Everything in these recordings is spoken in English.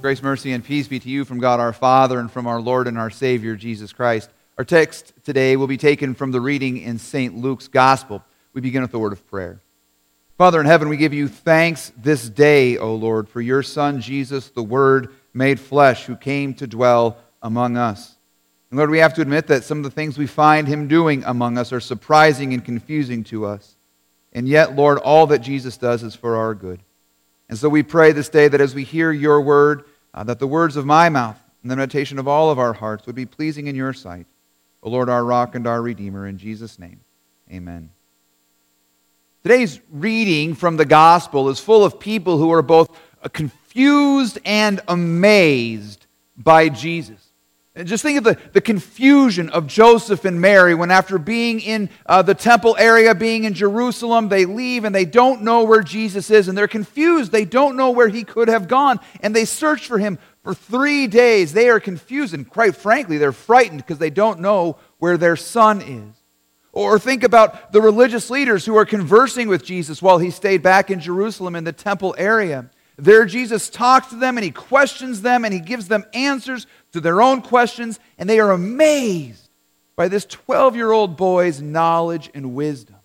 Grace, mercy, and peace be to you from God our Father and from our Lord and our Savior, Jesus Christ. Our text today will be taken from the reading in St. Luke's Gospel. We begin with the word of prayer. Father in heaven, we give you thanks this day, O Lord, for your Son, Jesus, the Word made flesh, who came to dwell among us. And Lord, we have to admit that some of the things we find him doing among us are surprising and confusing to us. And yet, Lord, all that Jesus does is for our good. And so we pray this day that as we hear your word, uh, that the words of my mouth and the meditation of all of our hearts would be pleasing in your sight. O Lord, our rock and our redeemer, in Jesus' name, amen. Today's reading from the gospel is full of people who are both confused and amazed by Jesus. Just think of the, the confusion of Joseph and Mary when, after being in uh, the temple area, being in Jerusalem, they leave and they don't know where Jesus is, and they're confused. They don't know where he could have gone, and they search for him for three days. They are confused, and quite frankly, they're frightened because they don't know where their son is. Or think about the religious leaders who are conversing with Jesus while he stayed back in Jerusalem in the temple area. There, Jesus talks to them and he questions them and he gives them answers to their own questions, and they are amazed by this 12 year old boy's knowledge and wisdom.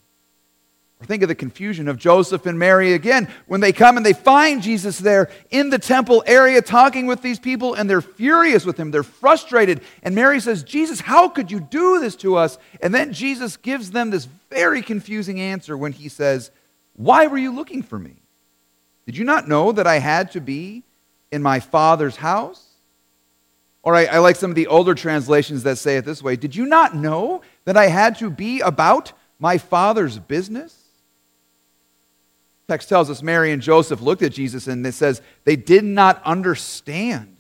Or think of the confusion of Joseph and Mary again when they come and they find Jesus there in the temple area talking with these people, and they're furious with him. They're frustrated. And Mary says, Jesus, how could you do this to us? And then Jesus gives them this very confusing answer when he says, Why were you looking for me? Did you not know that I had to be in my Father's house? Or I, I, like some of the older translations that say it this way Did you not know that I had to be about my Father's business? Text tells us Mary and Joseph looked at Jesus and it says they did not understand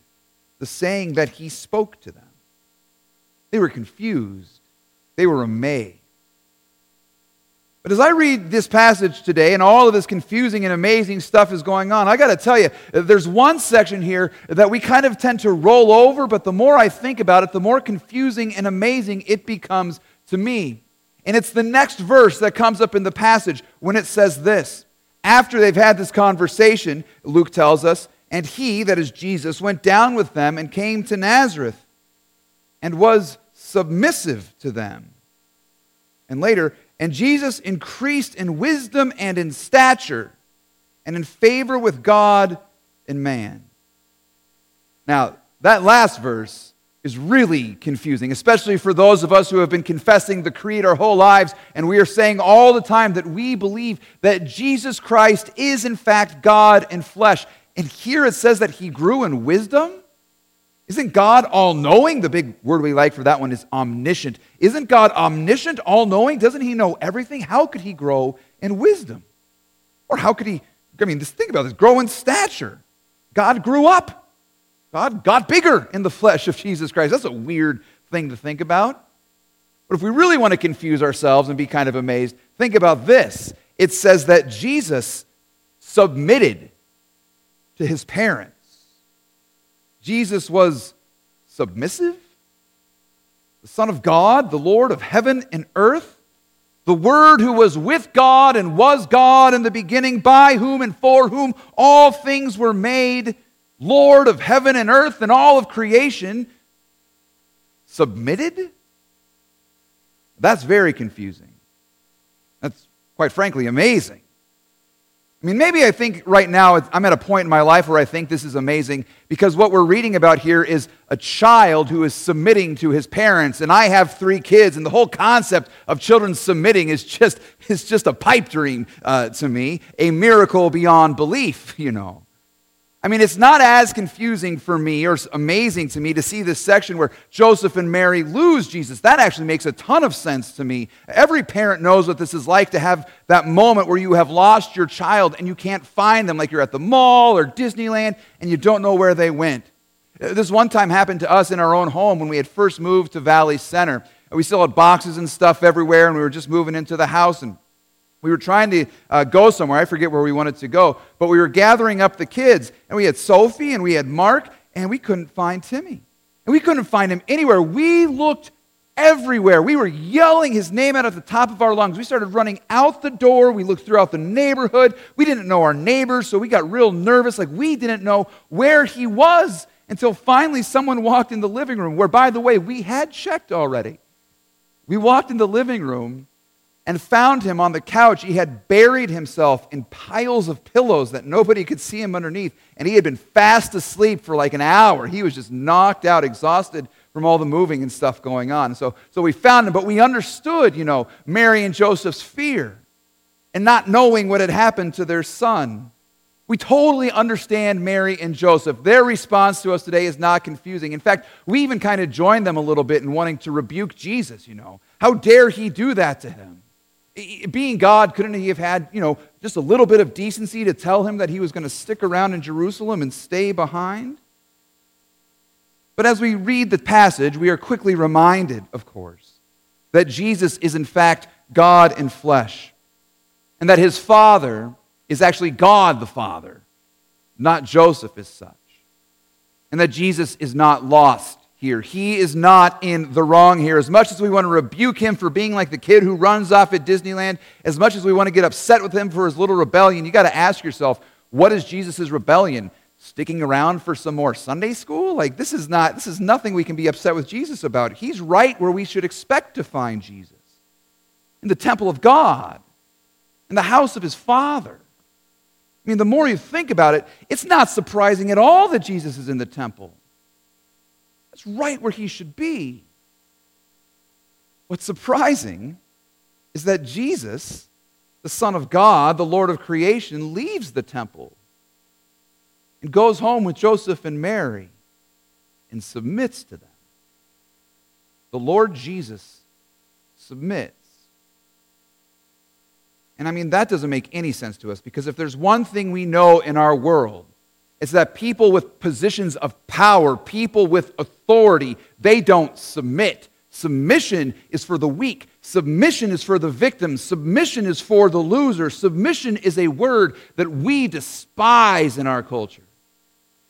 the saying that he spoke to them. They were confused, they were amazed. But as I read this passage today and all of this confusing and amazing stuff is going on, I got to tell you, there's one section here that we kind of tend to roll over, but the more I think about it, the more confusing and amazing it becomes to me. And it's the next verse that comes up in the passage when it says this. After they've had this conversation, Luke tells us, and he, that is Jesus, went down with them and came to Nazareth and was submissive to them. And later, and Jesus increased in wisdom and in stature and in favor with God and man. Now, that last verse is really confusing, especially for those of us who have been confessing the creed our whole lives, and we are saying all the time that we believe that Jesus Christ is, in fact, God in flesh. And here it says that he grew in wisdom. Isn't God all knowing? The big word we like for that one is omniscient. Isn't God omniscient, all knowing? Doesn't he know everything? How could he grow in wisdom? Or how could he, I mean, just think about this grow in stature. God grew up. God got bigger in the flesh of Jesus Christ. That's a weird thing to think about. But if we really want to confuse ourselves and be kind of amazed, think about this. It says that Jesus submitted to his parents. Jesus was submissive, the Son of God, the Lord of heaven and earth, the Word who was with God and was God in the beginning, by whom and for whom all things were made, Lord of heaven and earth and all of creation, submitted? That's very confusing. That's quite frankly amazing. I mean, maybe I think right now I'm at a point in my life where I think this is amazing because what we're reading about here is a child who is submitting to his parents, and I have three kids, and the whole concept of children submitting is just, is just a pipe dream uh, to me, a miracle beyond belief, you know. I mean, it's not as confusing for me or amazing to me to see this section where Joseph and Mary lose Jesus. That actually makes a ton of sense to me. Every parent knows what this is like to have that moment where you have lost your child and you can't find them, like you're at the mall or Disneyland and you don't know where they went. Uh, this one time happened to us in our own home when we had first moved to Valley Center. We still had boxes and stuff everywhere, and we were just moving into the house and we were trying to uh, go somewhere. I forget where we wanted to go. But we were gathering up the kids. And we had Sophie and we had Mark, and we couldn't find Timmy. And we couldn't find him anywhere. We looked everywhere. We were yelling his name out at the top of our lungs. We started running out the door. We looked throughout the neighborhood. We didn't know our neighbors, so we got real nervous. Like we didn't know where he was until finally someone walked in the living room, where, by the way, we had checked already. We walked in the living room and found him on the couch. He had buried himself in piles of pillows that nobody could see him underneath, and he had been fast asleep for like an hour. He was just knocked out, exhausted from all the moving and stuff going on. So, so we found him, but we understood, you know, Mary and Joseph's fear and not knowing what had happened to their son. We totally understand Mary and Joseph. Their response to us today is not confusing. In fact, we even kind of join them a little bit in wanting to rebuke Jesus, you know. How dare he do that to him? Being God, couldn't he have had, you know, just a little bit of decency to tell him that he was going to stick around in Jerusalem and stay behind? But as we read the passage, we are quickly reminded, of course, that Jesus is in fact God in flesh, and that his Father is actually God the Father, not Joseph as such, and that Jesus is not lost here. He is not in the wrong here. As much as we want to rebuke him for being like the kid who runs off at Disneyland, as much as we want to get upset with him for his little rebellion, you got to ask yourself, what is Jesus' rebellion? Sticking around for some more Sunday school? Like this is not this is nothing we can be upset with Jesus about. He's right where we should expect to find Jesus. In the temple of God, in the house of his Father. I mean, the more you think about it, it's not surprising at all that Jesus is in the temple. That's right where he should be. What's surprising is that Jesus, the Son of God, the Lord of creation, leaves the temple and goes home with Joseph and Mary and submits to them. The Lord Jesus submits. And I mean, that doesn't make any sense to us because if there's one thing we know in our world, it's that people with positions of power, people with authority, they don't submit. Submission is for the weak. Submission is for the victim. Submission is for the loser. Submission is a word that we despise in our culture.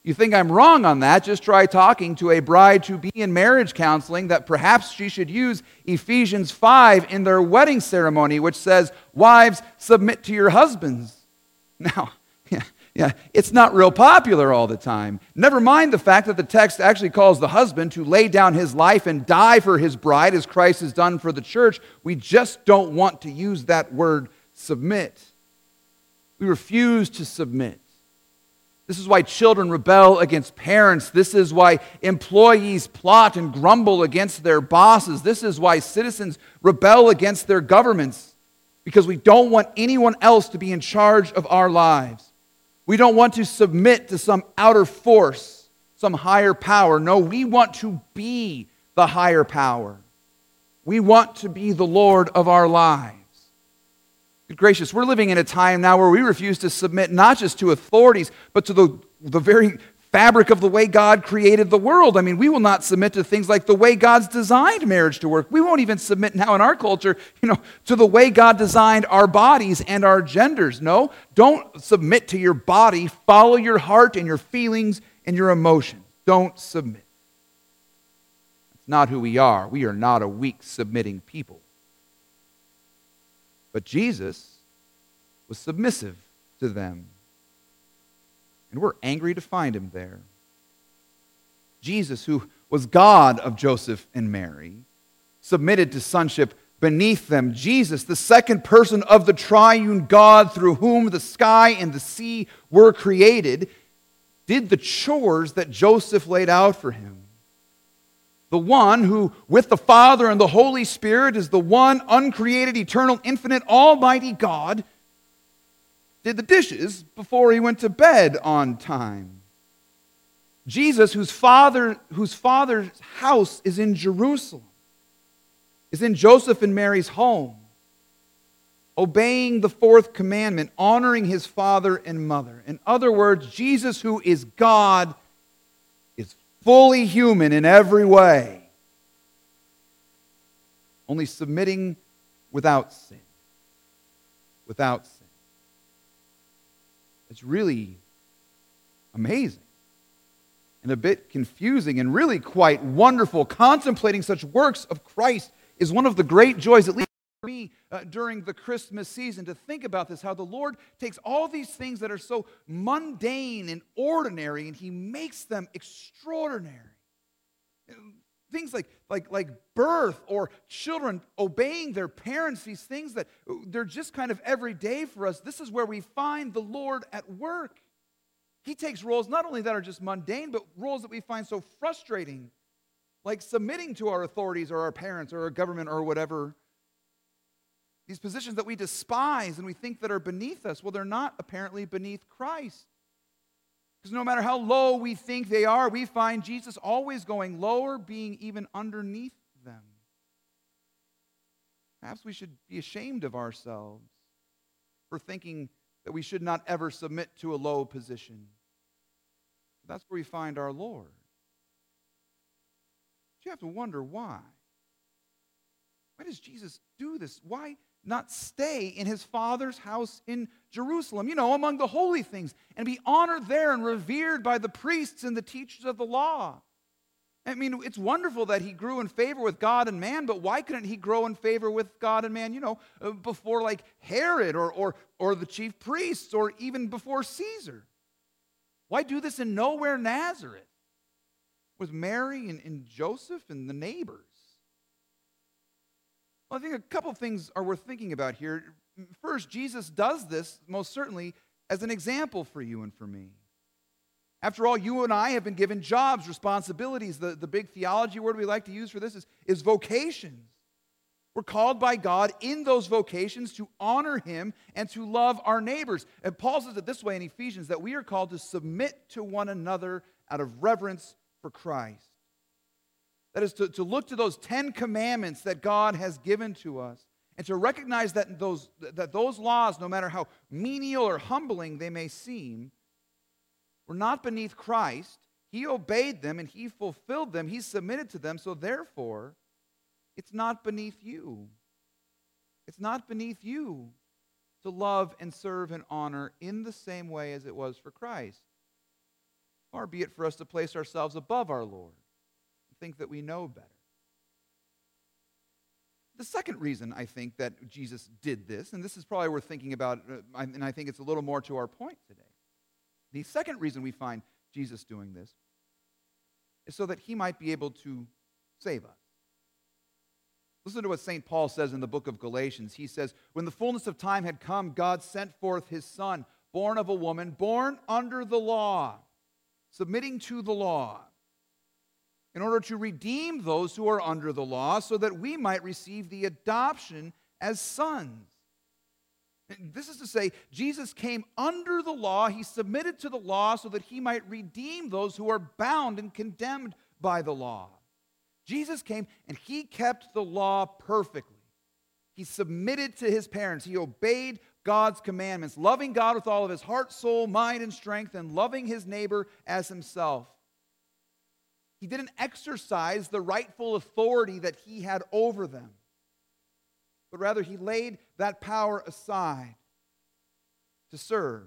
You think I'm wrong on that? Just try talking to a bride to be in marriage counseling that perhaps she should use Ephesians 5 in their wedding ceremony, which says, Wives, submit to your husbands. Now, yeah, it's not real popular all the time. Never mind the fact that the text actually calls the husband to lay down his life and die for his bride as Christ has done for the church. We just don't want to use that word submit. We refuse to submit. This is why children rebel against parents. This is why employees plot and grumble against their bosses. This is why citizens rebel against their governments because we don't want anyone else to be in charge of our lives. We don't want to submit to some outer force, some higher power. No, we want to be the higher power. We want to be the Lord of our lives. Good gracious, we're living in a time now where we refuse to submit not just to authorities, but to the, the very fabric of the way God created the world. I mean, we will not submit to things like the way God's designed marriage to work. We won't even submit now in our culture, you know, to the way God designed our bodies and our genders. No, don't submit to your body. Follow your heart and your feelings and your emotions. Don't submit. It's not who we are. We are not a weak, submitting people. But Jesus was submissive to them and we're angry to find him there. Jesus, who was God of Joseph and Mary, submitted to sonship beneath them. Jesus, the second person of the triune God through whom the sky and the sea were created, did the chores that Joseph laid out for him. The one who, with the Father and the Holy Spirit, is the one uncreated, eternal, infinite, almighty God did the dishes before he went to bed on time. Jesus, whose, father, whose father's house is in Jerusalem, is in Joseph and Mary's home, obeying the fourth commandment, honoring his father and mother. In other words, Jesus, who is God, is fully human in every way, only submitting without sin. Without sin. It's really amazing. and a bit confusing and really quite wonderful. Contemplating such works of Christ is one of the great joys, at least for me, uh, during the Christmas season, to think about this how the Lord takes all these things that are so mundane and ordinary and He makes them extraordinary. Things like, like, like birth or children obeying their parents, these things that they're just kind of everyday for us. This is where we find the Lord at work. He takes roles not only that are just mundane, but roles that we find so frustrating, like submitting to our authorities or our parents or our government or whatever. These positions that we despise and we think that are beneath us, well, they're not apparently beneath Christ. Because no matter how low we think they are, we find Jesus always going lower, being even underneath them. Perhaps we should be ashamed of ourselves for thinking that we should not ever submit to a low position. That's where we find our Lord. But you have to wonder why. Why does Jesus do this? Why not stay in his Father's house in Jerusalem, you know, among the holy things, and be honored there and revered by the priests and the teachers of the law? I mean, it's wonderful that he grew in favor with God and man, but why couldn't he grow in favor with God and man, you know, uh, before like Herod or, or, or the chief priests or even before Caesar? Why do this in nowhere Nazareth with Mary and, and Joseph and the neighbors? Well, I think a couple of things are worth thinking about here. First, Jesus does this most certainly as an example for you and for me. After all, you and I have been given jobs, responsibilities. The, the big theology word we like to use for this is, is vocations. We're called by God in those vocations to honor Him and to love our neighbors. And Paul says it this way in Ephesians that we are called to submit to one another out of reverence for Christ. That is to, to look to those Ten Commandments that God has given to us and to recognize that those, that those laws, no matter how menial or humbling they may seem, were not beneath Christ. He obeyed them and he fulfilled them. He submitted to them. So therefore, it's not beneath you. It's not beneath you to love and serve and honor in the same way as it was for Christ. Far be it for us to place ourselves above our Lord think that we know better. The second reason I think that Jesus did this, and this is probably worth thinking about, uh, and I think it's a little more to our point today. The second reason we find Jesus doing this is so that he might be able to save us. Listen to what St. Paul says in the book of Galatians. He says, When the fullness of time had come, God sent forth his Son, born of a woman, born under the law, submitting to the law, in order to redeem those who are under the law, so that we might receive the adoption as sons. This is to say, Jesus came under the law. He submitted to the law so that he might redeem those who are bound and condemned by the law. Jesus came and he kept the law perfectly. He submitted to his parents. He obeyed God's commandments, loving God with all of his heart, soul, mind, and strength, and loving his neighbor as himself. He didn't exercise the rightful authority that he had over them but rather he laid that power aside to serve.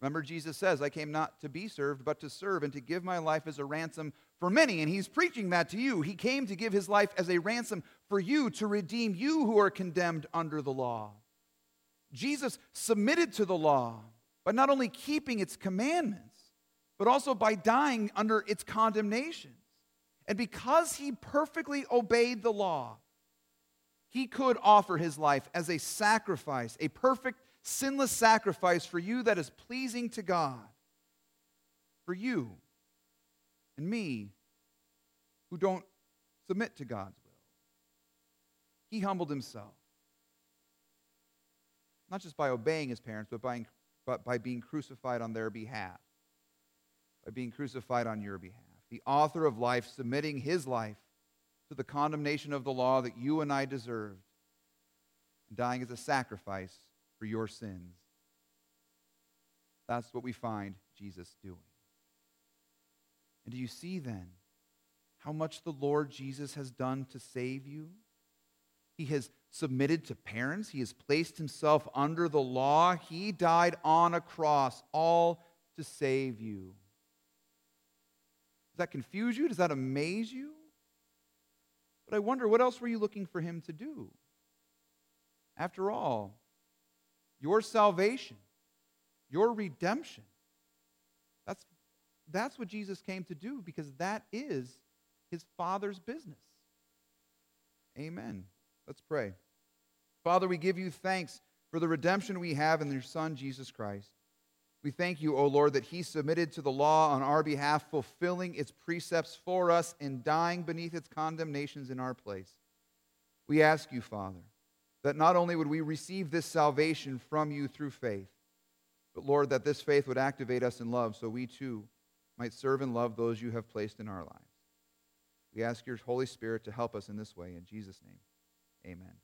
Remember, Jesus says, I came not to be served, but to serve and to give my life as a ransom for many. And he's preaching that to you. He came to give his life as a ransom for you, to redeem you who are condemned under the law. Jesus submitted to the law by not only keeping its commandments, but also by dying under its condemnations. And because he perfectly obeyed the law, he could offer his life as a sacrifice, a perfect, sinless sacrifice for you that is pleasing to God. For you and me who don't submit to God's will. He humbled himself. Not just by obeying his parents, but by, but by being crucified on their behalf. By being crucified on your behalf. The author of life submitting his life to the condemnation of the law that you and I deserved, dying as a sacrifice for your sins. That's what we find Jesus doing. And do you see then how much the Lord Jesus has done to save you? He has submitted to parents. He has placed himself under the law. He died on a cross, all to save you. Does that confuse you? Does that amaze you? But I wonder, what else were you looking for him to do? After all, your salvation, your redemption, that's, that's what Jesus came to do because that is his Father's business. Amen. Let's pray. Father, we give you thanks for the redemption we have in your Son, Jesus Christ. We thank you, O Lord, that he submitted to the law on our behalf, fulfilling its precepts for us and dying beneath its condemnations in our place. We ask you, Father, that not only would we receive this salvation from you through faith, but Lord, that this faith would activate us in love so we too might serve and love those you have placed in our lives. We ask your Holy Spirit to help us in this way. In Jesus' name, amen.